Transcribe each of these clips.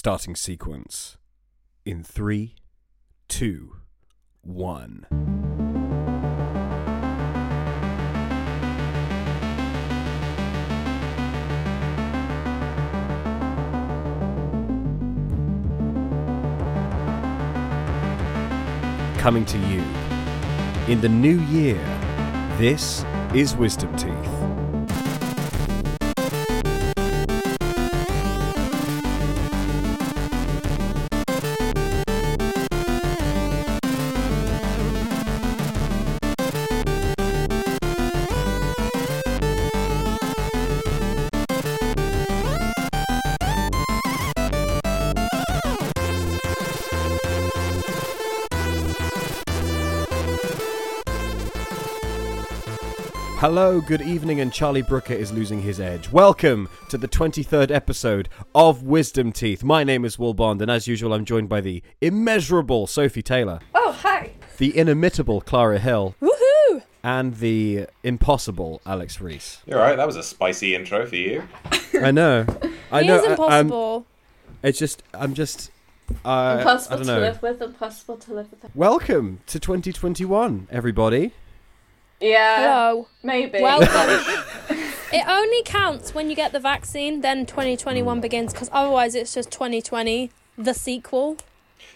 Starting sequence in three, two, one. Coming to you in the new year, this is Wisdom Teeth. Hello, good evening, and Charlie Brooker is losing his edge. Welcome to the 23rd episode of Wisdom Teeth. My name is Will Bond, and as usual, I'm joined by the immeasurable Sophie Taylor, Oh, hi. the inimitable Clara Hill, Woohoo! and the impossible Alex Rees. You're right. That was a spicy intro for you. I know. I He know. is I- I'm- impossible. it's just, I'm just. Uh, I Impossible don't to know. live with, impossible to live with. Welcome to 2021, everybody. Yeah, Hello. maybe. Welcome. it only counts when you get the vaccine, then Hmm. 2021 begins, because otherwise it's just 2020, the sequel.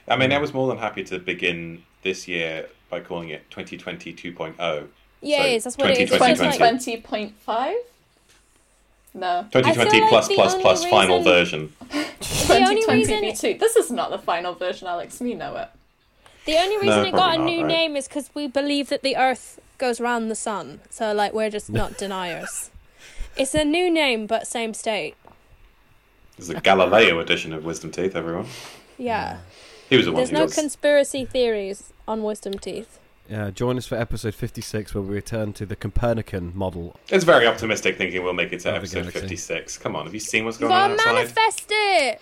I mean, I was more than happy to begin this year by calling it 2020 2.0. Yeah, So, it is. That's what it is. It's 2020, just like, 2020.5? No. 2020 like plus the plus only plus final version. the only 2020 reason, V2. This is not the final version, Alex. We know it. the only reason it got a new right? name is because we believe that the Earth goes round the sun. So, like, we're just not deniers. It's a new name, but same state. This is a Galileo edition of Wisdom Teeth, everyone. Yeah. He was the one There's who no was. conspiracy theories on wisdom teeth. Yeah, join us for episode 56 where we return to the Copernican model. it's very optimistic thinking we'll make it to episode 56. Come on, have you seen what's You going on outside? manifest it!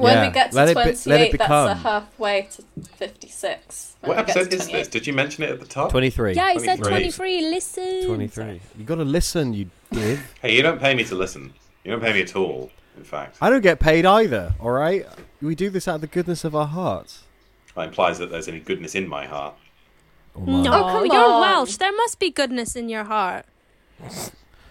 When Yeah, we get to let it be- 28, let it that's a halfway to 56. What episode is this? Did you mention it at the top? 23. Yeah, he said 23. 23. Listen. 23. You gotta listen, you div. Hey, you don't pay me to listen. You don't pay me at all, in fact. I don't get paid either, alright? We do this out of the goodness of our hearts. That implies that there's any goodness in my heart. Oh, my. No, Oh, come you're on. Welsh. There must be goodness in your heart.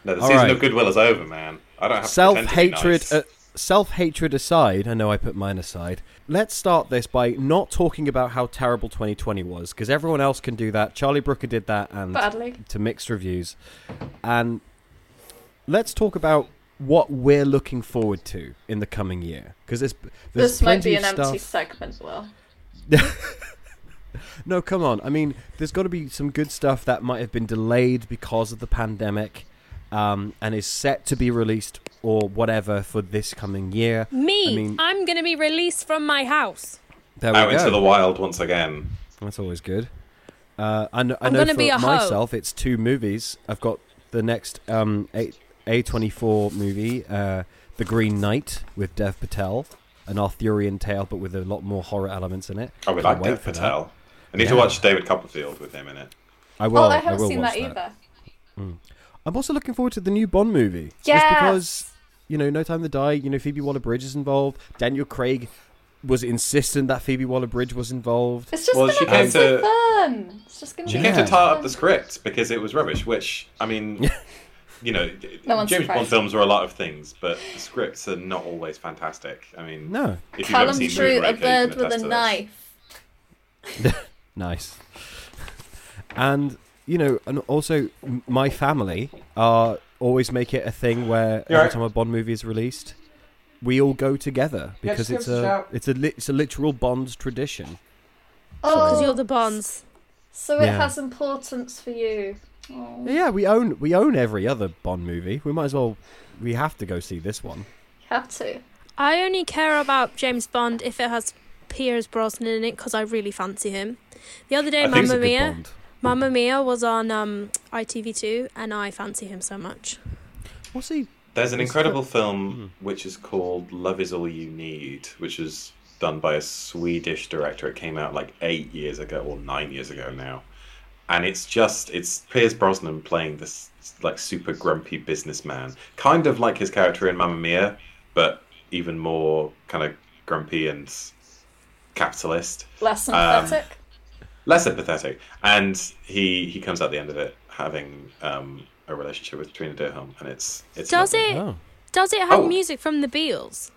No, the All season right. of goodwill is over, man. I don't have Self pretend to be hatred, nice. uh, self hatred aside. I know I put mine aside. Let's start this by not talking about how terrible 2020 was, because everyone else can do that. Charlie Brooker did that, and Badly. to mixed reviews. And let's talk about what we're looking forward to in the coming year, because there's, there's This might be an of empty stuff. segment, Will. No, come on. I mean, there's got to be some good stuff that might have been delayed because of the pandemic, um, and is set to be released or whatever for this coming year. Me, I mean- I'm going to be released from my house. There we Out go. into the wild once again. That's always good. Uh, I know, I I'm know gonna for be a hoe. myself, it's two movies. I've got the next um, A A twenty four movie, uh, The Green Knight with Dev Patel, an Arthurian tale, but with a lot more horror elements in it. Oh, we Can't like wait Dev for that. Patel. I need to Yeah. watch David Copperfield with him in it. I will. oh, I haven't will seen watch that either. I'm also looking forward to the new Bond movie. Just because, you know, No Time to Die, you know, Phoebe Waller Bridge is involved. Daniel Craig was insistent that Phoebe Waller Bridge was involved. It's just Well, gonna she be came so to- fun. It's just gonna She be came Yeah. to so tar up the script because it was rubbish, which, I mean, you know, No one's James Bond films are a lot of things, but the scripts are not always fantastic. I mean, No. if you've Callum seen True, a bird with a knife. Nice. And you know, and also my family are always make it a thing where Yeah. every time a Bond movie is released, we all go together because just give it's us a a it's a li- it's a literal Bond tradition. Oh, Because Oh, you're the bonds. so it Yeah. has importance for you. Oh. Yeah, we own we own every other Bond movie. We might as well. We have to go see this one. You Have to. I only care about James Bond if it has Pierce Brosnan in it because I really fancy him. The other day, I think He's a Mamma good Mia, Bond. Mamma Mia was on um, ITV2, and I fancy him so much. What's he? There's an incredible got- film which is called Love Is All You Need, which is done by a Swedish director. It came out like eight years ago or nine years ago now, and it's just it's Pierce Brosnan playing this like super grumpy businessman, kind of like his character in Mamma Mia, but even more kind of grumpy and capitalist, Less Um, sympathetic. Less sympathetic, and he he comes out the end of it having um, a relationship with Trine Dyrholm, and it's it's Does lovely. it? Oh. Does it have Oh. music from the Beatles?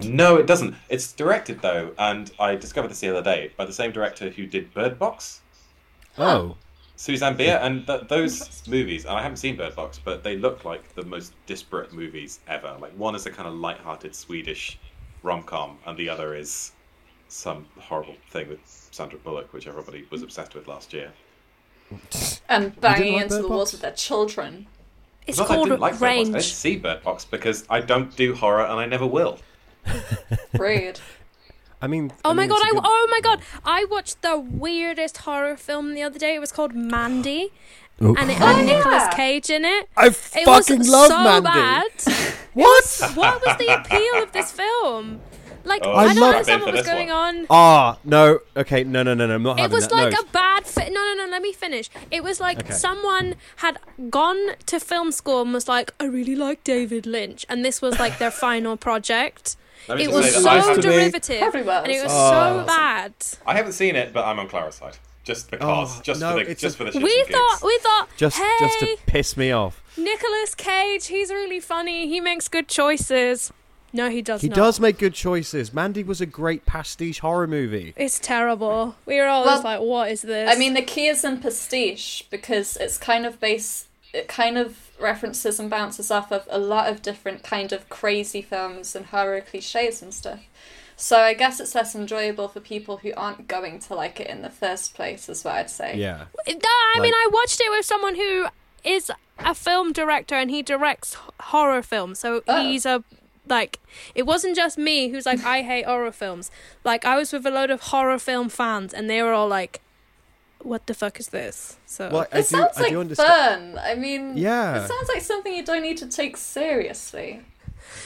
No, it doesn't. It's directed though, and I discovered this the other day by the same director who did Bird Box, Oh. Susanne Bier, and th- those movies. And I haven't seen Bird Box, but they look like the most disparate movies ever. Like one is a kind of light-hearted Swedish rom-com, and the other is some horrible thing with Sandra Bullock, which everybody was mm. obsessed with last year. and banging like into the walls with their children. It's Not that I called didn't like Bird Box. I Range. didn't see Bird Box because I don't do horror, and I never will. Rude. I mean. Oh my mean, god! it's I a good- oh my god! I watched the weirdest horror film the other day. It was called Mandy, Oh. and it oh, had Oh, Nicolas yeah. Cage in it. I It fucking was love so Mandy. bad. What? What was the appeal of this film? Like Oh, I I don't love- understand what was going one. on. Ah, no. Okay, no, no, no, no. I'm not It was that. like no. a bad fi- no no no let me finish it was like Okay. someone had gone to film school and was like i really like david lynch and this was like their final project it was so I Nice to haven't, me. derivative and it was Oh. so bad I haven't seen it, but I'm on Clara's side. Just because, Oh, just no, for the just a- for the shits we thought gigs. we thought just, hey just to piss me off. nicolas cage he's really funny he makes good choices no he does not. He not does make good choices. Mandy was a great pastiche horror movie. it's terrible we were all Well, just like what is this I mean, the key is in pastiche because it's kind of base. It kind of references and bounces off of a lot of different kind of crazy films and horror cliches and stuff. So I guess it's less enjoyable for people who aren't going to like it in the first place, is what I'd say. Yeah. No, I mean, I watched it with someone who is a film director and he directs horror films. So Oh. he's a like. It wasn't just me who's like, I hate horror films. Like I was with a load of horror film fans, and they were all like, "What the fuck is this?" So Well, I It do, sounds I like do understand. fun. I mean, Yeah. it sounds like something you don't need to take seriously.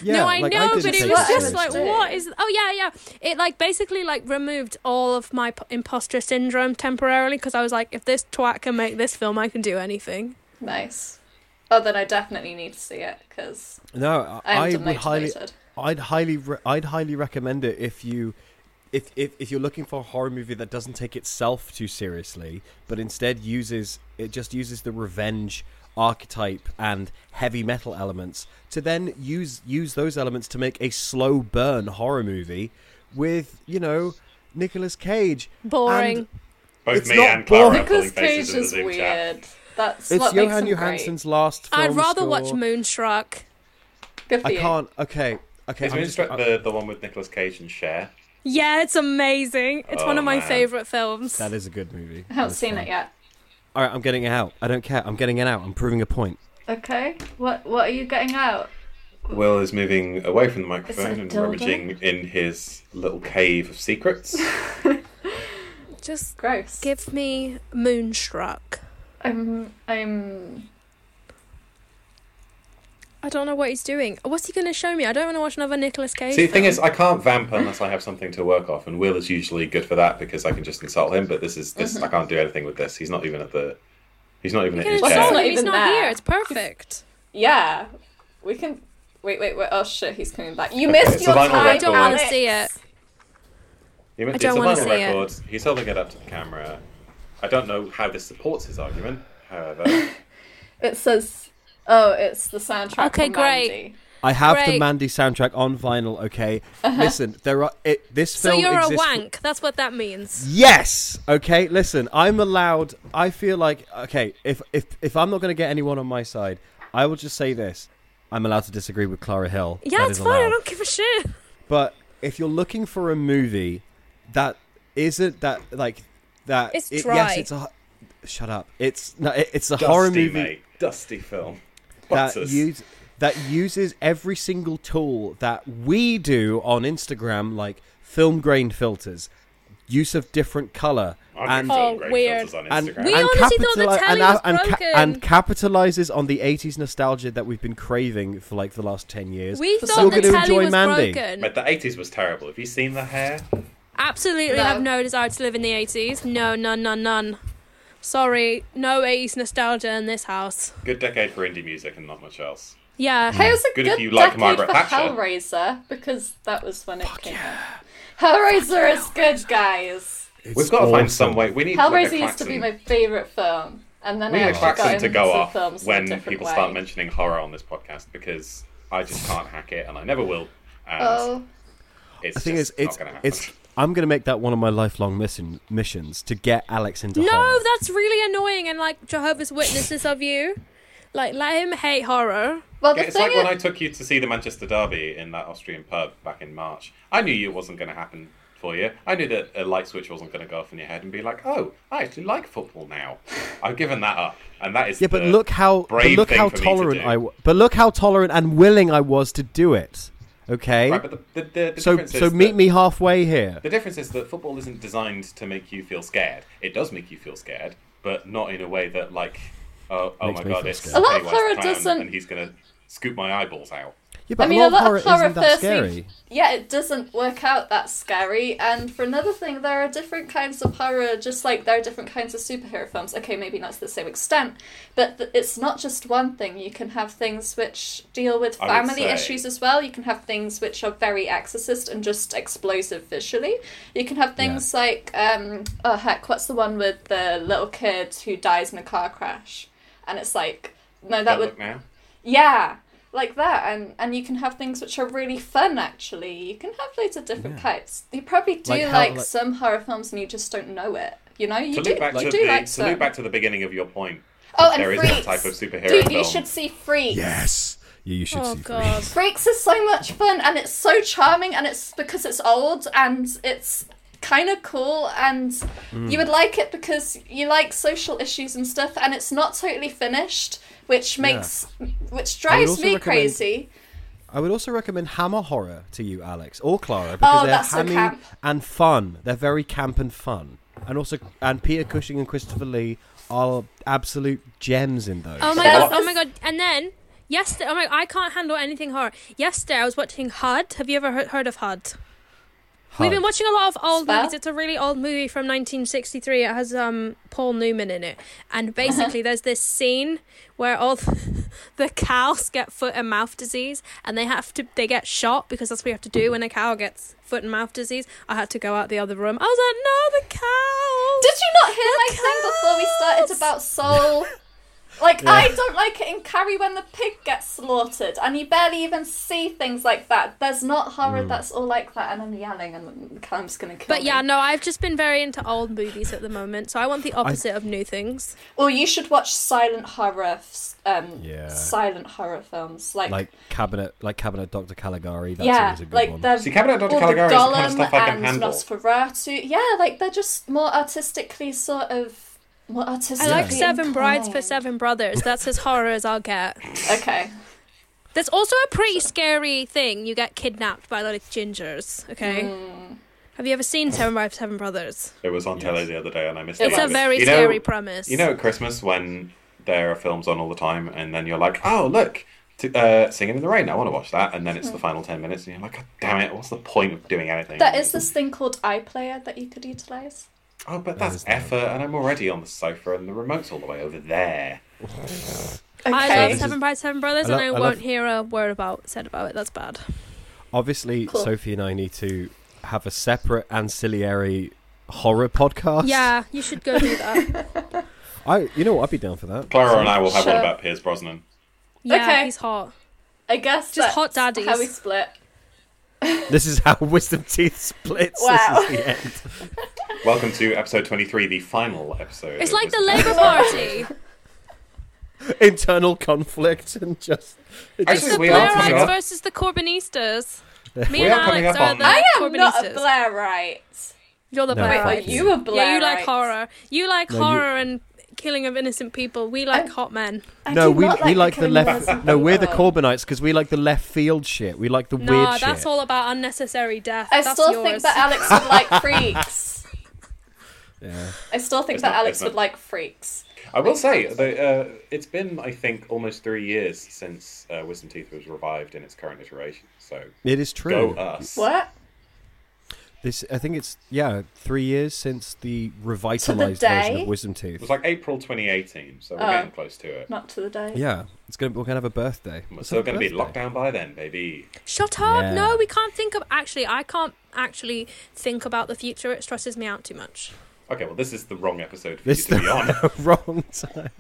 Yeah, no, I like, know, didn't but it was just like, what is? Oh yeah, yeah. It like basically like removed all of my p- imposter syndrome temporarily because I was like, if this twat can make this film, I can do anything. Nice. Oh, then I definitely need to see it because No, I'm I would highly. I'd highly, re- I'd highly recommend it if you, if, if if you're looking for a horror movie that doesn't take itself too seriously, but instead uses it just uses the revenge archetype and heavy metal elements to then use use those elements to make a slow burn horror movie with you know Nicolas Cage. Boring. And Both It's me not and Clara are boring. pulling Nicolas Cage faces in the is Zoom chat. Weird. That's It's what Johan makes him Johansson's last film I'd rather watch. Moonstruck. Good for I you. can't. Okay. Okay. Is I'm just- Moonstruck the, uh, the one with Nicolas Cage and Cher? Yeah, it's amazing. It's one Oh, of my man. favorite films. That is a good movie. I haven't That's seen fine. it yet. All right, I'm getting it out. I don't care. I'm getting it out. I'm proving a point. Okay. What What are you getting out? Will is moving away from the Is it a microphone and rummaging in his little cave of secrets. Just Gross. give me Moonstruck. I'm. I'm. I don't know what he's doing. What's he going to show me? I don't want to watch another Nicolas Cage. See, the thing film. is, I can't vamp unless I have something to work off, and Will is usually good for that because I can just insult him. But this is this. Mm-hmm. I can't do anything with this. He's not even at the. He's not even you in his chair. not him. He's not there. here. It's perfect. Yeah. We can. Wait, wait, wait. Oh shit, he's coming back. You missed your a vinyl time. I don't wanna see it. You mean- I don't wanna vinyl see it. record. He's holding it up to the camera. I don't know how this supports his argument. However, It says. Oh, it's the soundtrack. Okay, great. Mandy. I have the Mandy soundtrack on vinyl. Okay, uh-huh. listen. There are it. This So film you're a exists. wank. That's what that means. Yes. Okay. Listen. I'm allowed. I feel like okay. If if if I'm not going to get anyone on my side, I will just say this. I'm allowed to disagree with Clara Hill. Yeah, That it's is fine. I don't give a shit. But if you're looking for a movie that isn't that like that, It's it- dry. yes, it's a. Shut up. It's no. It, it's a horror movie mate. Dusty film. that use that uses every single tool that we do on Instagram, like film grain filters, use of different color, and Oh, weird. on and, Instagram. We and honestly thought the capitali- telly and, was and, broken. and capitalizes on the 80s nostalgia that we've been craving for like the last 10 years. We For thought some the reason- telly enjoy was Mandy. broken. Mate, the 80s was terrible. Have you seen the hair? Absolutely No. have no desire to live in the 80s. No, none, none, none. Sorry, no 80s nostalgia in this house. Good decade for indie music and not much else. Yeah. Mm. Hey, it was a Good good, if you like decade Margaret for Thatcher. Hellraiser because that was when it came out. Hellraiser is good, guys. We've got to find some way. We need like, Hellraiser used to be my favorite film, and then We I need a actually got klaxon into to go off films in a when people way. start mentioning horror on this podcast because I just can't hack it and I never will. And Oh, it's The thing just is, it's not going to happen. it's. I'm gonna make that one of my lifelong mission missions to get Alex into No, horror. that's really annoying and like Jehovah's Witnesses of you. Like, let him hate horror. well, the Yeah, it's thing like when I took you to see the Manchester Derby in that Austrian pub back in March. I knew it wasn't going to happen for you. I knew that a light switch wasn't going to go off in your head and be like, "Oh, I actually like football now." I've given that up, and that is Yeah, but look how but brave look thing how for me to tolerant do. I w- but look how tolerant and willing I was to do it. Okay, Right, but the, the, the, the so difference so meet me halfway here. The difference is that football isn't designed to make you feel scared. It does make you feel scared, but not in a way that like, oh, oh my god, feel it's scared. A lot of Pennywise horror doesn't- and he's gonna scoop my eyeballs out. Yeah, but I mean, a a lot lot of of horror horror isn't that firstly, scary. yeah, it doesn't work out that scary. And for another thing, there are different kinds of horror, just like there are different kinds of superhero films. Okay, maybe not to the same extent, but th- it's not just one thing. You can have things which deal with family say- issues as well. You can have things which are very exorcist and just explosive visually. You can have things like, um, oh heck, what's the one with the little kid who dies in a car crash? And it's like, no, that Don't would look now. yeah, like that, and and you can have things which are really fun. Actually, you can have loads of different Yeah. types. You probably do Like like, how- like- some horror films, and you just don't know it. You know, you to do. loop back you to do the like to some. loop back to the beginning of your point. oh, and there is Freaks. that type of superhero Dude, film. you should see Freaks. Yes, yeah, you should Oh see. god. Freaks is so much fun, and it's so charming, and it's because it's old and it's kind of cool, and Mm. you would like it because you like social issues and stuff, and it's not totally finished, which makes which drives me crazy. I would also recommend Hammer Horror to you, Alex, or Clara, because Oh, they're that's so camp. and fun. They're very camp and fun, and also and Peter Cushing and Christopher Lee are absolute gems in those. Oh my god! Oh my god! And then yesterday, oh my, I can't handle anything horror. Yesterday, I was watching HUD. Have you ever heard, heard of HUD? We've been watching a lot of old Spell? movies. It's a really old movie from 1963. It has um Paul Newman in it, and basically there's this scene where all the cows get foot and mouth disease, and they have to they get shot because that's what you have to do when a cow gets foot and mouth disease. I had to go out the other room. I was like, no, the cows. Did you not hear my thing before we started It's about Soul? Like, I don't like it in Carrie when the pig gets slaughtered, and you barely even see things like that. There's not horror Hmm. that's all like that, and I'm yelling, and the cam's gonna kill But me. yeah, no, I've just been very into old movies at the moment, so I want the opposite of new things. Or you should watch silent horror, um, Yeah. silent horror films, like, like Cabinet, like Cabinet Dr. Caligari. That's yeah, always a good like one. the See, Cabinet Dr. or the Caligari is the kind of stuff I can and handle. Nosferatu. Yeah, like they're just more artistically sort of more artistically. I like Seven Brides for. Seven Brothers. That's as horror as I'll get. Okay. There's also a pretty scary thing. You get kidnapped by like gingers. Okay. Hmm. Have you ever seen Seven Brides for Seven Brothers? It was on telly the other day, and I missed It it. It's a very You know- scary premise. You know, at Christmas when there are films on all the time, and then you're like, "Oh, look, t- uh, Singing in the Rain. I want to watch that." And then it's the final ten minutes, and you're like, "God "Damn it! What's the point of doing anything?" There is this thing called iPlayer that you could utilize. Oh, but that's is not- effort, and I'm already on the sofa, and the remote's all the way over there. I love Okay. this is- Seven Brides, Seven Brothers, I lo- and I, I won't love- hear a word about said about it. That's bad. Obviously, Cool. Sophie and I need to have a separate ancillary horror podcast. Yeah, you should go do that. I. You know what? I'd be down for that. Clara and I will have one about Pierce Brosnan. Yeah, Okay. he's hot. I guess Just that's hot daddies. how we split. This is how wisdom teeth splits. Wow. This is the end. Welcome to episode 23, the final episode. It's like the Labour Party. Internal conflict and just. It Actually, just we are coming Blairites up. versus the Corbynistas. Me We and are coming Alex up are on- the I am not a Corbynistas. Blairite. You're the No, Wait, Blairites. are Blairites. you a Blairite? Yeah, you like horror. You like No, you- horror and killing of innocent people. We like I'm- hot men. I no, we not we like like the left. innocent No, we're the people. Corbynites because we like the left field shit. We like the No, weird that's all about unnecessary death. I that's still yours. think that Alex would like freaks. Yeah. I still think It's that not- Alex would like freaks. I will say that uh, it's been, I think, almost three years since uh, Wisdom Teeth was revived in its current iteration. So It is true. go us. What? This I think it's yeah three years since the revitalized version of Wisdom Teeth. It was like April 2018, so we're Oh. getting close to it. Not to the day. Yeah, it's gonna we're gonna have a birthday. So we're still going to be birthday. locked down by then, baby. Shut up! Yeah. No, we can't think of. Actually, I can't actually think about the future. It stresses me out too much. Okay, well, this is the wrong episode for This you to be on. wrong time.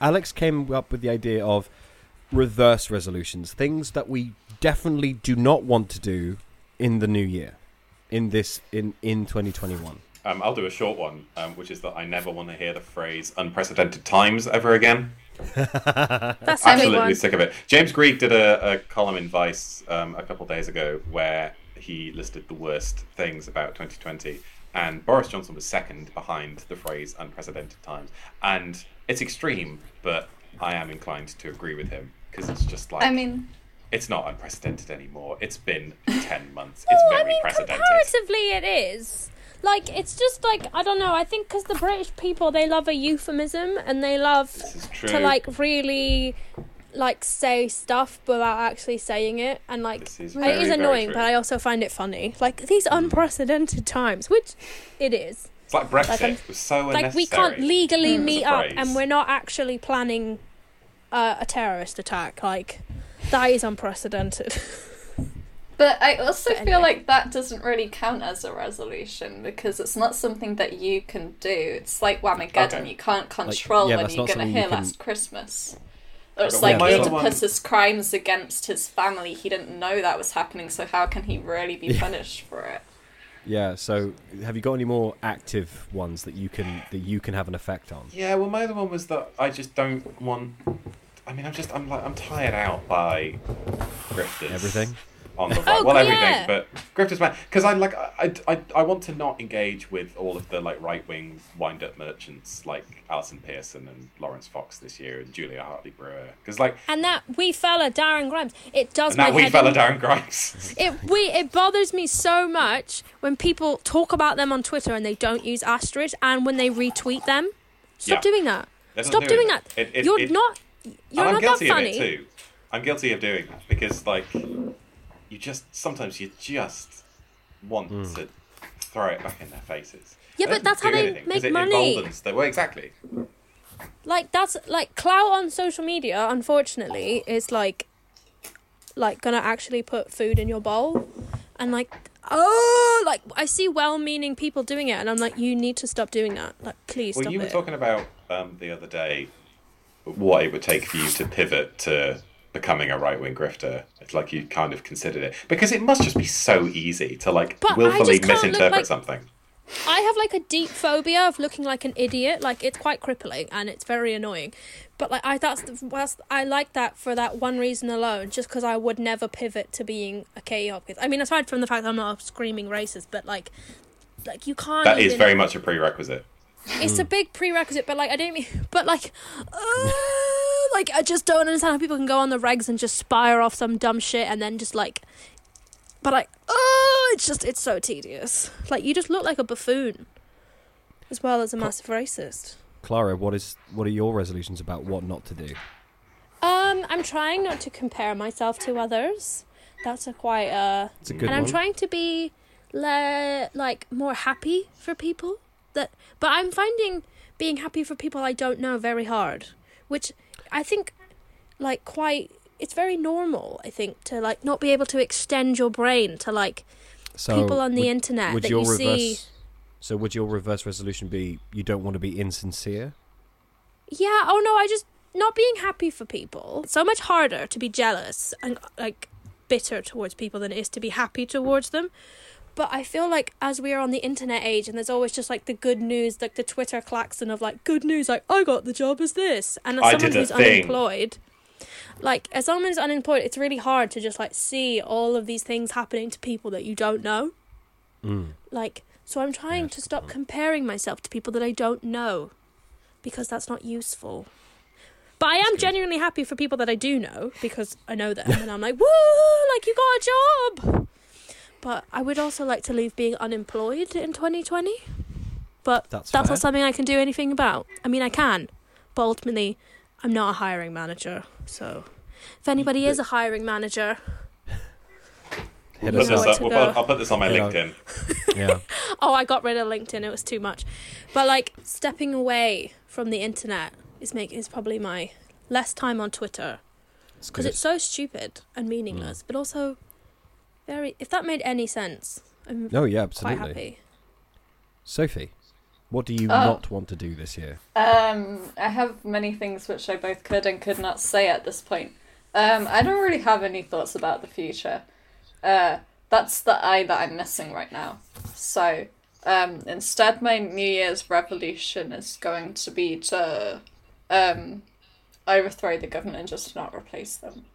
Alex came up with the idea of reverse resolutions, things that we definitely do not want to do in the new year, in this in in 2021. Um, I'll do a short one, um, which is that I never want to hear the phrase unprecedented times ever again. That's Absolutely everyone. sick of it. James Greig did a, a column in Vice um, a couple of days ago where he listed the worst things about 2020, and Boris Johnson was second behind the phrase unprecedented times. And it's extreme, but I am inclined to agree with him because it's just like I mean, it's not unprecedented anymore. It's been 10 months. It's Oh, very I mean, precedented. comparatively, it is. Like, it's just like I don't know. I think because the British people they love a euphemism and they love is to like really like say stuff without actually saying it, and like is very, is very annoying. But I also find it funny. Like these unprecedented times, which it is. It's like Brexit. Like, it was so Like we can't legally Mm. meet up, and we're not actually planning uh, a terrorist attack. Like that is unprecedented. but I also But feel like that doesn't really count as a resolution because it's not something that you can do. It's like Whamageddon. Okay. You can't control yeah, when you're going to hear can- Last Christmas. Or it's like well, my one- Oedipus's crimes against his family. He didn't know that was happening, so how can he really be Yeah. punished for it? Yeah. So, have you got any more active ones that you can that you can have an effect on? Yeah, well, my other one was that I just don't want. I mean, I'm just I'm like I'm tired out by grifters. Everything. on the Oh, well, yeah. everything, but grifters man, because I like I, I I want to not engage with all of the like right wing wind up merchants like Allison Pearson and Laurence Fox this year and Julia Hartley Brewer because like and that wee fella Darren Grimes, it does and my that wee head fella in. Darren Grimes. It we it bothers me so much when people talk about them on Twitter and they don't use asterisk, and when they retweet them. Stop Yeah. doing that. Stop doing doing that. that. It- it- you're it- not. You're and I'm not that guilty funny. of it too. I'm guilty of doing that because like you just sometimes you just want to throw it back in their faces. Yeah, It but that's how do they anything, 'cause make it money. emboldens them. Well, exactly. Like that's like clout on social media. Unfortunately, is like like gonna actually put food in your bowl, and like oh, like I see well-meaning people doing it, and I'm like, you need to stop doing that. Like, please Well, stop you were it. talking about um, the other day what it would take for you to pivot to becoming a right wing grifter. It's like you kind of considered it because it must just be so easy to like But willfully just can't look misinterpret like- something. I have like a deep phobia of looking like an idiot. Like it's quite crippling and it's very annoying. But like I that's, the, that's I like that for that one reason alone, just because I would never pivot to being a Katie Hopkins. I mean, aside from the fact that I'm not a screaming racist, but like, like you can't. That is very much a prerequisite. It's a big prerequisite, but like I don't mean, but like, uh, like I just don't understand how people can go on the regs and just spire off some dumb shit and then just like, but like, oh, it's just it's so tedious. Like you just look like a buffoon, as well as a massive racist. Clara, what is what are your resolutions about what not to do? Um, I'm trying not to compare myself to others. That's a quite uh, It's a good and I'm one. trying to be le- like more happy for people that but I'm finding being happy for people I don't know very hard which I think like quite it's very normal I think to like not be able to extend your brain to like so people on the would, internet would that you reverse see so would your reverse resolution be you don't want to be insincere? Yeah, oh no, I just not being happy for people. It's so much harder to be jealous and like bitter towards people than it is to be happy towards them. But I feel like as we are on the internet age and there's always just like the good news, like the Twitter klaxon of like good news, like I got the job as this. And as I someone who's thing. unemployed, like as someone who's unemployed, it's really hard to just like see all of these things happening to people that you don't know. Mm. Like so I'm trying Yeah, to stop comparing myself to people that I don't know because that's not useful. But I am genuinely happy for people that I do know because I know them and I'm like, woo, like you got a job. But I would also like to leave being unemployed in 2020. But That's that's not something I can do anything about. I mean, I can, but ultimately, I'm not a hiring manager. So if anybody is a hiring manager, hit Put us this up. up- we'll put- I'll put this on my Yeah. LinkedIn. Yeah. Oh, I got rid of LinkedIn. It was too much. But like stepping away from the internet is make is probably my less time on Twitter because good. it's so stupid and meaningless, mm. but also very. If that made any sense, I'm No, yeah, quite absolutely. happy. Sophie, what do you Oh. not want to do this year? Um, I have many things which I both could and could not say at this point. Um, I don't really have any thoughts about the future. Uh, that's the I that I'm missing right now. So, um, instead, my New Year's revolution is going to be to um, overthrow the government and just not replace them.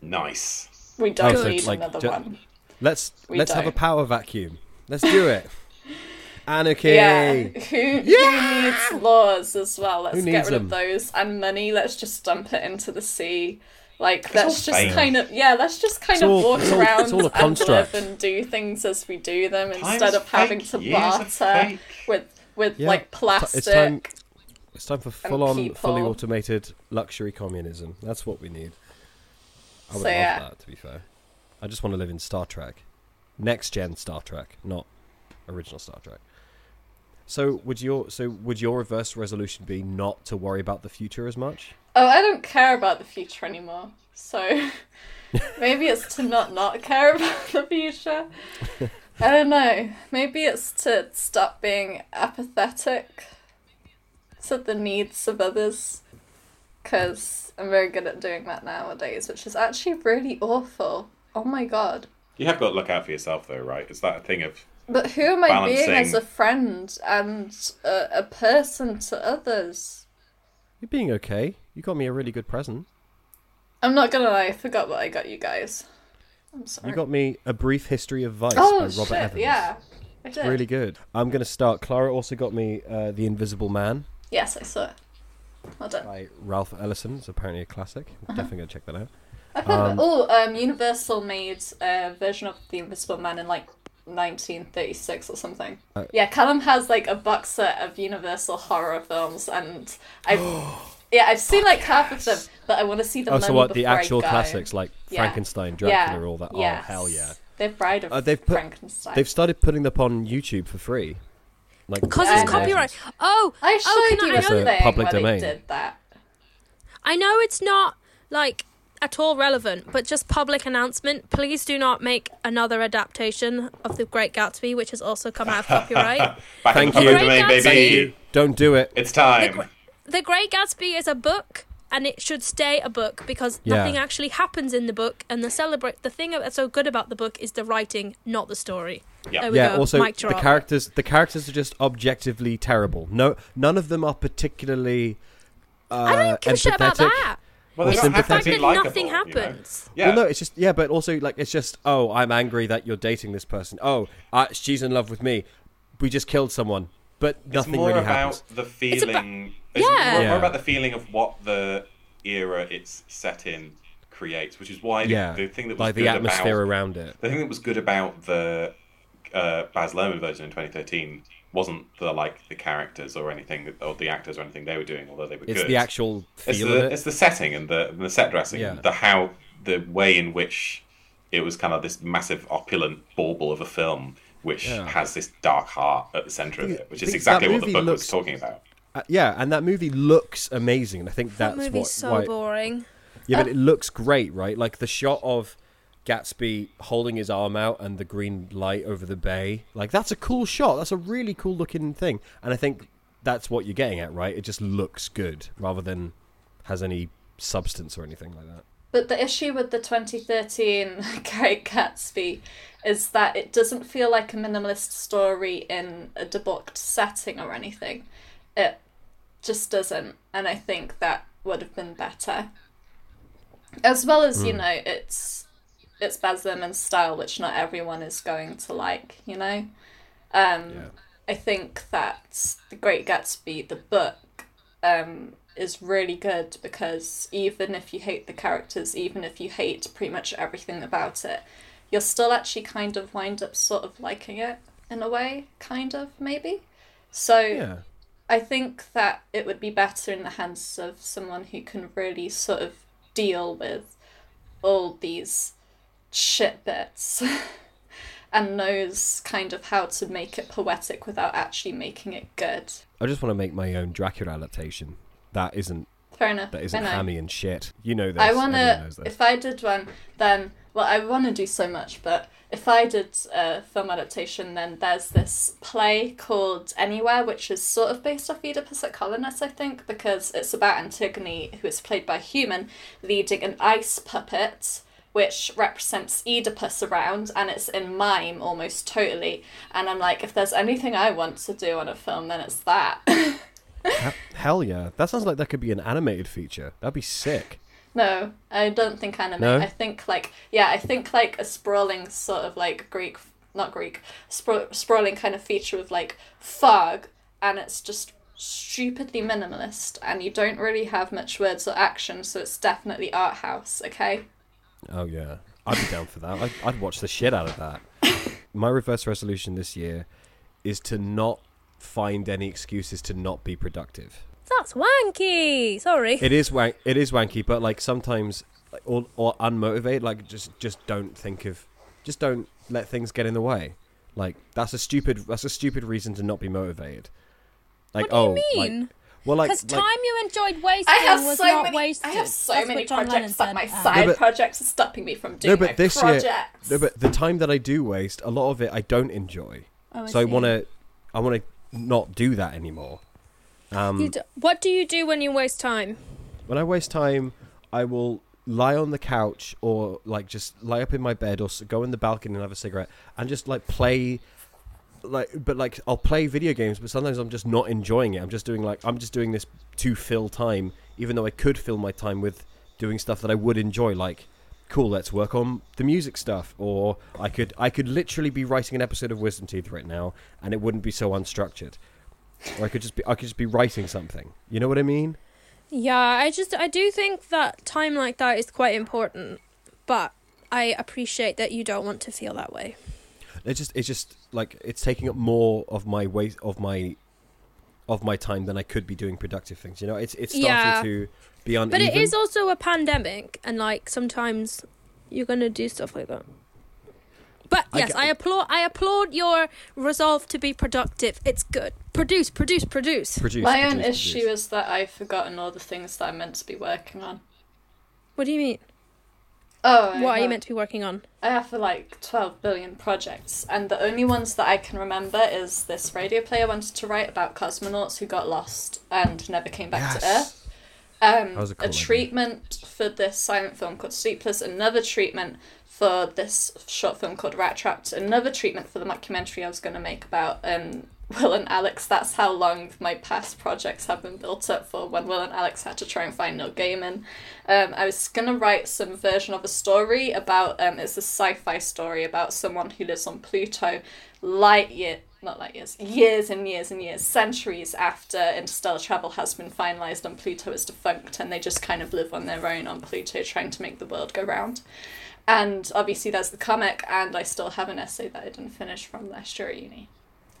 Nice. We oh, don't so, need like, another ju- one. Let's We let's have a power vacuum. Let's do it. Anarchy. Yeah, who, who needs laws as well? Let's get rid them? of those and money. Let's just dump it into the sea. Like all let's just fake. kind of yeah, let's just kind It's of all- walk it's all- around it's all a and live and do things as we do them Time's instead of having to years barter with with Yeah, like plastic. it's time- It's time for full on, people. fully automated luxury communism. That's what we need. I would So, love yeah. that, to be fair. I just want to live in Star Trek. Next gen Star Trek, not original Star Trek. So would your so would your reverse resolution be not to worry about the future as much? Oh, I don't care about the future anymore. So maybe it's to not not care about the future. I don't know. Maybe it's to stop being apathetic to the needs of others. Because I'm very good at doing that nowadays, which is actually really awful. Oh my god. You have got to look out for yourself, though, right? It's that a thing of But who am I being as a friend and a, a person to others? You're being okay. You got me a really good present. I'm not gonna lie, I forgot what I got you guys. I'm sorry. You got me a brief history of Vice oh by Robert shit! Evans. Yeah, I did. Really good. I'm gonna start. Clara also got me uh, The Invisible Man Yes, I saw it. Well done. by Ralph Ellison. It's apparently a classic. Uh-huh. Definitely gonna check that out. Um, oh, um, Universal made a version of the Invisible Man in like 1936 or something. Uh, yeah, Callum has like a box set of Universal horror films, and I've yeah, I've seen like half of them, but I want to see them. Oh, so what? The actual classics like Yeah. Frankenstein, Dracula, yeah. all that. Yes. Oh hell yeah! They've Bride of Uh, they've put- Frankenstein. They've started putting them up on YouTube for free. Like Because it's copyright. Oh, I oh, showed oh, can you I, That's know, a thing public where domain. they did that. I know it's not like at all relevant, but just public announcement. Please do not make another adaptation of The Great Gatsby, which has also come out of copyright. Thank you. domain, Great baby. Gatsby. Don't do it. It's time. Gr- the Great Gatsby is a book. And it should stay a book because Yeah. nothing actually happens in the book. And the celebrate the thing that's so good about the book is the writing, not the story. Yeah. There we Yeah. go. Also, Mic the characters. The characters are just objectively terrible. No, none of them are particularly. Uh, I don't give a shit about that. Well, Or they don't The fact that likable, nothing you know? happens. Yeah. Well, no, it's just yeah, but also like it's just oh, I'm angry that you're dating this person. Oh, uh, she's in love with me. We just killed someone, but It's more really about happens. the feeling. It's, Yeah. more, Yeah. more about the feeling of what the era it's set in creates, which is why the- yeah, the thing that was like the good atmosphere about around it. the thing that was good about the uh, Baz Luhrmann version in 2013 wasn't the like the characters or anything or the actors or anything they were doing, although they were It's good. the actual it's feel the, of it. it's the setting and the and the set dressing, Yeah. the how the way in which it was kind of this massive opulent bauble of a film, which Yeah. has this dark heart at the center of it, which is exactly what the book looks- was talking about. Uh, yeah, and that movie looks amazing, and I think That that's movie's what. so why, boring. yeah, but it looks great, right? Like the shot of Gatsby holding his arm out and the green light over the bay. Like that's a cool shot. That's a really cool looking thing, and I think that's what you're getting at, right? It just looks good rather than has any substance or anything like that. But the issue with the 2013 Great Gatsby is that it doesn't feel like a minimalist story in a debauched setting or anything. It just doesn't, and I think that would have been better. As well as you know, it's it's Baz Luhrmann's style, which not everyone is going to like. You know, um, Yeah. I think that the Great Gatsby, the book, um, is really good because even if you hate the characters, even if you hate pretty much everything about it, you'll still actually kind of wind up sort of liking it in a way, kind of maybe. So Yeah. I think that it would be better in the hands of someone who can really sort of deal with all these shit bits and knows kind of how to make it poetic without actually making it good. I just want to make my own Dracula adaptation. That isn't Fair enough. that isn't hammy and shit. You know this. I wanna. this. If I did one, then well, I want to do so much, but if I did a film adaptation, then there's this play called Anywhere, which is sort of based off Oedipus at Colonus, I think, because it's about Antigone, who is played by a human, leading an ice puppet. Which represents Oedipus around, and it's in mime almost totally. And I'm like, if there's anything I want to do on a film, then it's that. Hell yeah. That sounds like that could be an animated feature. That'd be sick. No, I don't think anime. No? I think like yeah, I think like a sprawling sort of like Greek, not Greek, spra- sprawling kind of feature of like fog, and it's just stupidly minimalist, and you don't really have much words or action, so it's definitely art house. Okay. Oh yeah. I'd be down for that. I'd, I'd watch the shit out of that. My reverse resolution this year is to not find any excuses to not be productive. That's wanky. Sorry. It is wank. It is wanky, but like sometimes, like, or or unmotivated. Like just just don't think of, just don't let things get in the way. Like that's a stupid. That's a stupid reason to not be motivated. Like what do oh, you like- mean? well, like, Because like time you enjoyed wasting I have was so not many. wasted. I have so That's many projects Lennon that my said. Side but- projects are stopping me from doing no, but my this year- projects. no, but the time that I do waste, a lot of it I don't enjoy. Oh, so I want to, I want to not do that anymore. Um, what do you do when you waste time? when I waste time, I will lie on the couch or like just lie up in my bed or go in the balcony and have a cigarette and just like play like but like I'll play video games but sometimes I'm just not enjoying it. I'm just doing like I'm just doing this to fill time even though I could fill my time with doing stuff that I would enjoy like cool let's work on the music stuff or I could I could literally be writing an episode of Wisdom Teeth right now and it wouldn't be so unstructured. Or I could just be I could just be writing something. You know what I mean? Yeah, I just I do think that time like that is quite important, but I appreciate that you don't want to feel that way. It's just it's just like it's taking up more of my weight of my of my time than I could be doing productive things. You know, it's it's starting Yeah. to be uneven. But it is also a pandemic, and like sometimes you're gonna do stuff like that. But I yes, g- I, applaud. I applaud your resolve to be productive. It's good. Produce, produce, produce. produce, my own produce, issue is that I've forgotten all the things that I'm meant to be working on. What do you mean? Oh, I What are you meant to be working on? I have like 12 billion projects, and the only ones that I can remember is this radio play I wanted to write about cosmonauts who got lost and never came back to Earth. Um, That was a a, cool idea. treatment for this silent film called Sleepless, another treatment for this short film called Rat Trapped, another treatment for the documentary I was going to make about um, Will and Alex. That's how long my past projects have been built up for when Will and Alex had to try and find Neil Gaiman. Um, I was gonna write some version of a story about um, it's a sci-fi story about someone who lives on Pluto, light year not light years, years and years and years, centuries after interstellar travel has been finalized and Pluto is defunct, and they just kind of live on their own on Pluto, trying to make the world go round. And obviously, there's the comic, and I still have an essay that I didn't finish from last year at uni.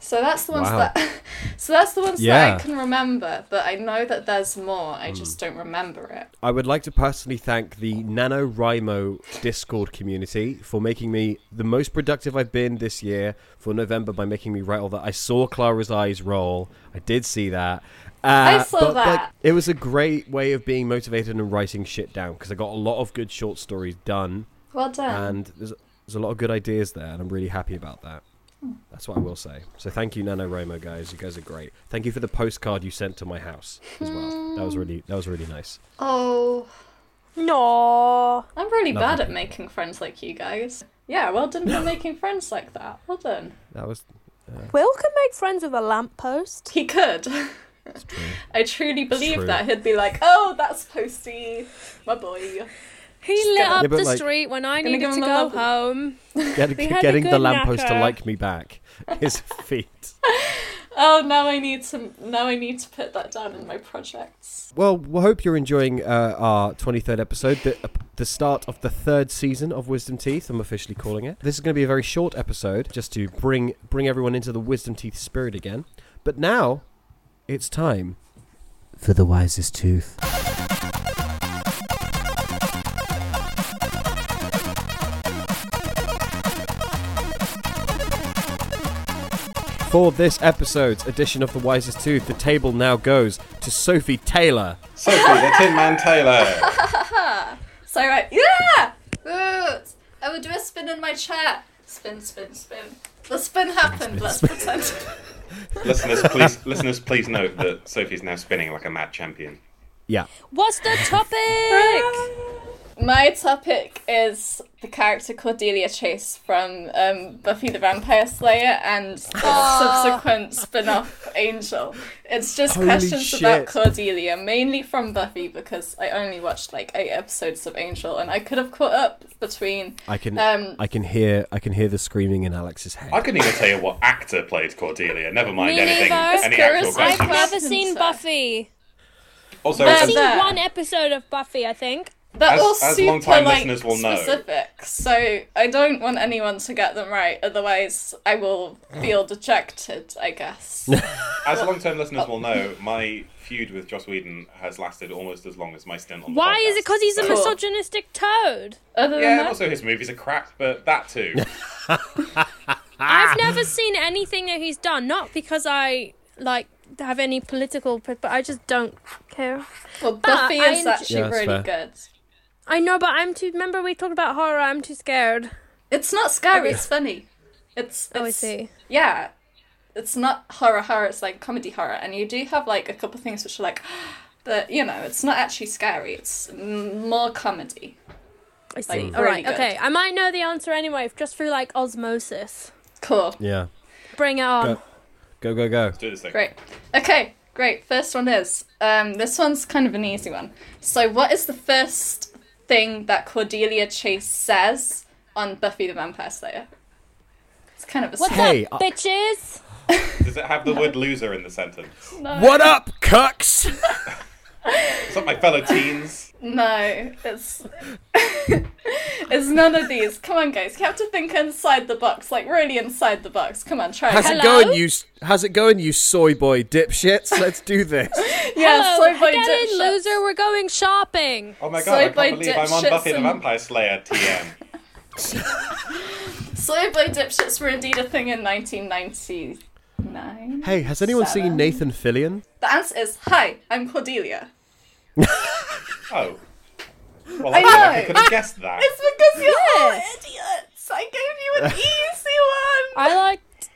So that's the ones Wow. that, so that's the ones that I can remember. But I know that there's more. I just don't remember it. I would like to personally thank the NaNoWriMo Discord community for making me the most productive I've been this year for November by making me write all that. I saw Clara's eyes roll. I did see that. Uh, I saw but, like, that. it was a great way of being motivated and writing shit down because I got a lot of good short stories done Well done. and there's, there's a lot of good ideas there and I'm really happy about that. That's what I will say. So thank you, NaNoWriMo guys. You guys are great. Thank you for the postcard you sent to my house as well. That was really that was really nice. oh, No. I'm really Lovely bad at people. making friends like you guys. Yeah, well done for making friends like that. Well done. That was uh, Will can make friends with a lamppost. He could. that's true. I truly believe true. that. He'd be like, oh, that's Posty, my boy. He lit gonna- up Yeah, the like- street when I needed to go lovely- home. Get, We had a getting the lamppost to like me back. His feet. Oh, now I need to. Now I need to put that down in my projects. Well, we hope you're enjoying uh, our 23rd episode, the, uh, the start of the third season of Wisdom Teeth. I'm officially calling it. This is going to be a very short episode, just to bring bring everyone into the Wisdom Teeth spirit again. But now, it's time for the wisest tooth. For this episode's edition of The Wisest Tooth, the table now goes to Sophie Taylor. Sophie, the Tin Man Taylor. So right, yeah, good. I will do a spin in my chair. Spin, spin, spin. The spin happened. Let's pretend. listeners, please, listeners, please note that Sophie's now spinning like a mad champion. Yeah. What's the topic? My topic is the character Cordelia Chase from um, Buffy the Vampire Slayer and the subsequent spin off Angel. It's just Holy questions shit. about Cordelia, mainly from Buffy because I only watched like eight episodes of Angel and I could have caught up between. I can Um, I can hear I can hear the screaming in Alex's head. I couldn't even tell you what actor played Cordelia. Never mind Me anything, neither. any It's actual Chris I've never seen Buffy. Also, I've seen one episode of Buffy, I think. They're As- all as super long-time like listeners will know. specific, so I don't want anyone to get them right. Otherwise, I will feel dejected. I guess. as long-term listeners will oh. know, my feud with Joss Whedon has lasted almost as long as my stint on the Why is it because he's a So- Cool. misogynistic toad? Other Yeah, and that, also his movies are crap, but that too. I've never seen anything that he's done, not because I like have any political, but but I just don't care. well, Buffy I is enjoy- actually Yeah, really fair. good. I know, but I'm too. Remember we talked about horror. I'm too scared. It's not scary. It's funny. It's, it's Oh, I see. Yeah, it's not horror. Horror. It's like comedy horror, and you do have like a couple things which are like, but you know, it's not actually scary. It's more comedy. I see. Like, All right. good. Okay. I might know the answer anyway, just through like osmosis. Cool. yeah. Bring it on. Go. Go go go. Let's do this thing. Great. Okay, great. First one is um, this one's kind of an easy one. So, what is the first thing that Cordelia Chase says on Buffy the Vampire Slayer? It's kind of a What's Hey, up, I- bitches? Does it have the word loser in the sentence? no, What up, cucks? What's up, my fellow teens? No, it's it's none of these. Come on, guys. You have to think inside the box, like really inside the box. Come on, try. How's it. it going, you? How's it going, you soy boy dipshits? Let's do this. Yeah, Hello, soy boy get in, loser. We're going shopping. Oh my god, Soy I can't believe I'm on dipshits Buffy the Vampire Slayer TM. Soy boy dipshits were indeed a thing in 1999. Hey, has anyone Seven. seen Nathan Fillion? The answer is hi. I'm Cordelia. Oh. Well, I I, feel I could have guessed that. It's because you're all Yes. idiots. I gave you an easy one. I liked.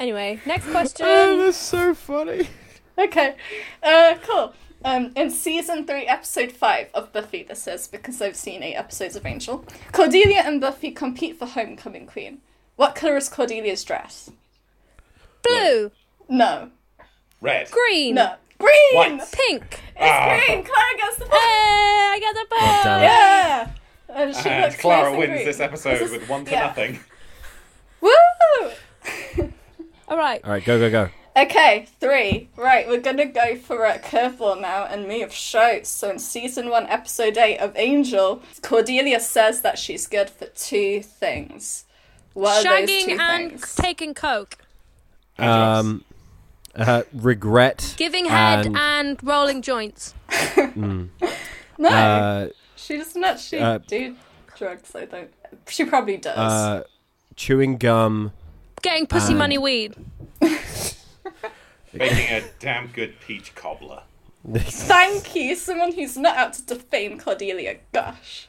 Anyway, next question. Oh, that's so funny. Okay, uh, cool. Um, in season three, episode five of Buffy, this is because I've seen eight episodes of Angel. Cordelia and Buffy compete for homecoming queen. What color is Cordelia's dress? Blue, No, Red. green, no, green. White. pink. It's Ah. green. Clara gets the Hey, point. I got the point. damn it. Yeah. And she And looks Clara nice wins green. this episode This is- with one to yeah. nothing. Woo! All right. All right, go go go. Okay, three. Right, we're gonna go for a curveball now and move shows. So in season one, episode eight of Angel, Cordelia says that she's good for two things. What are those Shagging two and things? taking coke. Um, uh, regret. Giving head and, and, rolling joints. no, uh, she doesn't She uh, do drugs. I don't. She probably does. uh, chewing gum. Getting pussy And- money weed. Making a damn good peach cobbler. Thank you, someone who's not out to defame Cordelia. Gosh.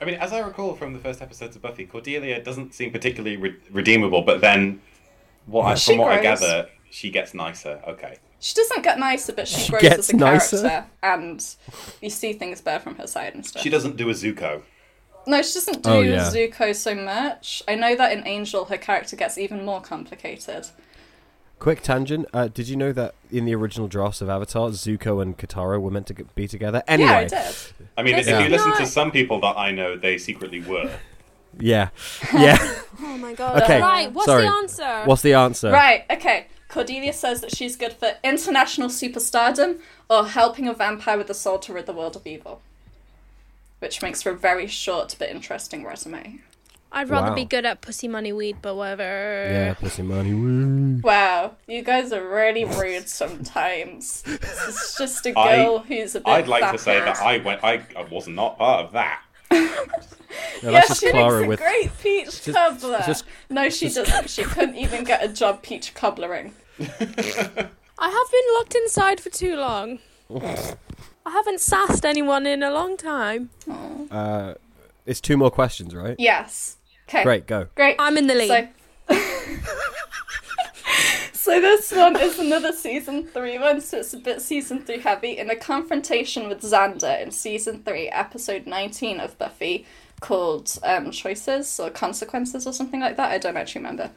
I mean, as I recall from the first episodes of Buffy, Cordelia doesn't seem particularly re- redeemable, but then, what I, She from what I gather, she gets nicer. Okay. She doesn't get nicer, but she, She grows gets as a nicer? character, and you see things better from her side and stuff. She doesn't do a Zuko. No, she doesn't do Oh, yeah. Zuko so much. I know that in Angel, her character gets even more complicated. Quick tangent. Uh, did you know that in the original drafts of Avatar, Zuko and Katara were meant to be together? Anyway, Yeah, I did. I mean, This if is you listen to some people that I know, they secretly were. yeah, yeah. Oh my god. Okay, Right, what's sorry. the answer? What's the answer? Right, okay. Cordelia says that she's good for international superstardom or helping a vampire with the soul to rid the world of evil. Which makes for a very short but interesting resume. I'd rather Wow. be good at pussy money weed, but whatever. Yeah, pussy money. Woo. Wow, you guys are really rude sometimes. This is just a I- girl who's a bit I'd like to say that I went. I, I was not part of that. No, yeah, that's just she Clara makes a with. great peach just- cobbler. just- no, she doesn't. She couldn't even get a job peach cobblering. I have been locked inside for too long. I haven't sassed anyone in a long time. Uh, it's two more questions, right? Yes. Okay. Great, go. Great. I'm in the lead. So, so this one is another season three one, so it's a bit season three heavy. In a confrontation with Xander in season three, episode nineteen of Buffy, called um, Choices or Consequences or something like that. I don't actually remember.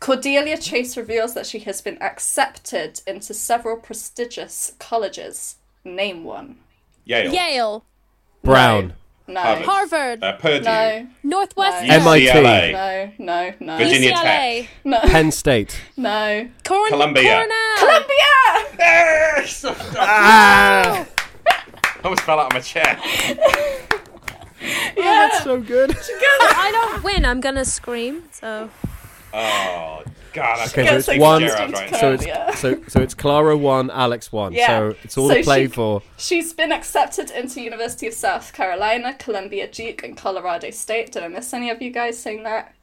Cordelia Chase reveals that she has been accepted into several prestigious colleges. Name one. Yale. Yale, Brown. No. Harvard. Harvard, Uh, Purdue. No. Northwestern, No. MIT. UCLA. No. No. No. Virginia UCLA, No. Penn State. No. Corn- Columbia. Cornell. Columbia. Yes! Ah! I almost fell out of my chair. Yeah. That's so good. I don't win, I'm gonna scream. So Oh God! I Okay, can't so Gets it's think one- right. So it's Columbia. so so it's Clara one, Alex one. Yeah. So it's all So to play she- for. She's been accepted into University of South Carolina, Columbia Duke, and Colorado State. Did I miss any of you guys saying that?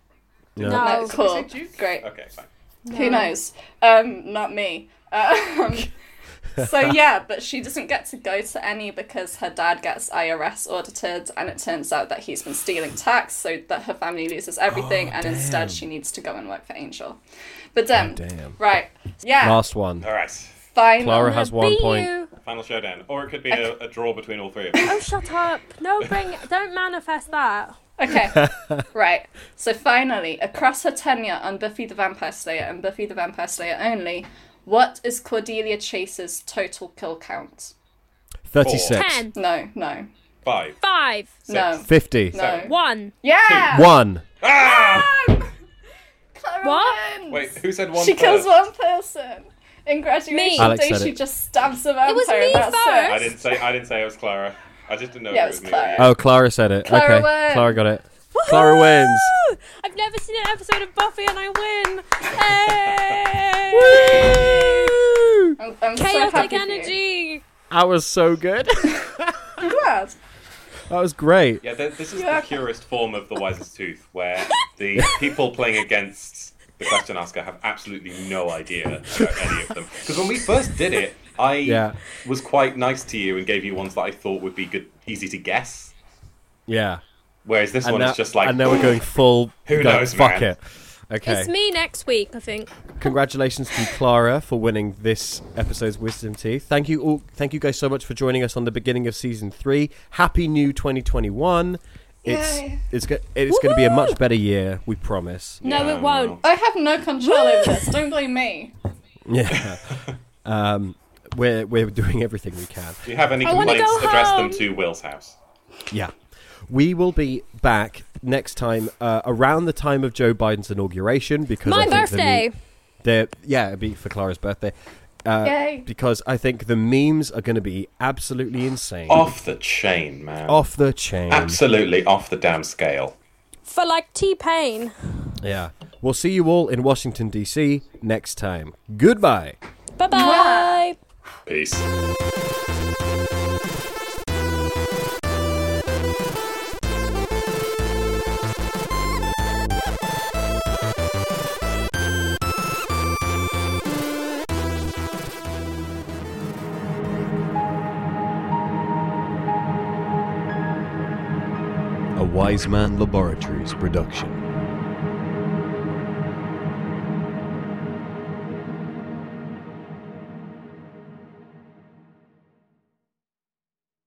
No. No. No, cool. Great. Okay, fine. Who knows? Um, not me. Um, so yeah, but she doesn't get to go to any because her dad gets IRS audited, and it turns out that he's been stealing tax, so that her family loses everything, Oh, and damn. instead she needs to go and work for Angel. But um, Damn. right, yeah, Last one. All right. final. Clara has one Beat point. you. Final showdown, or it could be a, a draw between all three of us. Oh, shut up! No, bring. Don't manifest that. Okay, right. So finally, across her tenure on Buffy the Vampire Slayer and Buffy the Vampire Slayer only, what is Cordelia Chase's total kill count? Thirty-six. Ten, No, no, Five. five, Six. no, Fifty. no. one. Yeah. One. Ah! Clara What? wins. Wait, who said one? She kills one person. In graduation Me. Alex day, she it. just stabs a vampire. was me and that's first. I didn't say. I didn't say it was Clara. I just didn't know Yeah, if it was it was Clara. me. Oh, Clara said it. Clara okay. wins. Clara got it. Clara wins. I've never seen an episode of Buffy and I win. Hey! I'm, I'm so Chaotic happy energy. That was so good. I'm glad. that was great. Yeah, th- this is Yeah. the purest form of the wisest tooth, where the people playing against the question asker have absolutely no idea about any of them. Because when we first did it, I Yeah. was quite nice to you and gave you ones that I thought would be good, easy to guess. Yeah. Whereas this And one now, is just like, and now we're going full. Who going, knows, Fuck man? it. Okay. It's me next week, I think. Congratulations to Clara for winning this episode's Wisdom Teeth. Thank you all. Thank you guys so much for joining us on the beginning of season three. Happy new 2021. It's Yay. it's go- it's going to be a much better year. We promise. No, Yeah, it won't. I have no control over this. Don't blame me. Yeah. um, we're we're doing everything we can. If you have any complaints, address home. them to Will's house. Yeah. We will be back next time uh, around the time of Joe Biden's inauguration because I My think the birthday. me- the yeah, it'd be for Clara's birthday. Uh, Yay. Because I think the memes are going to be absolutely insane. Off the chain, man. Off the chain. Absolutely off the damn scale. For like T Pain. Yeah. We'll see you all in Washington, D.C. next time. Goodbye. Bye bye. Peace. A Wiseman Laboratories production.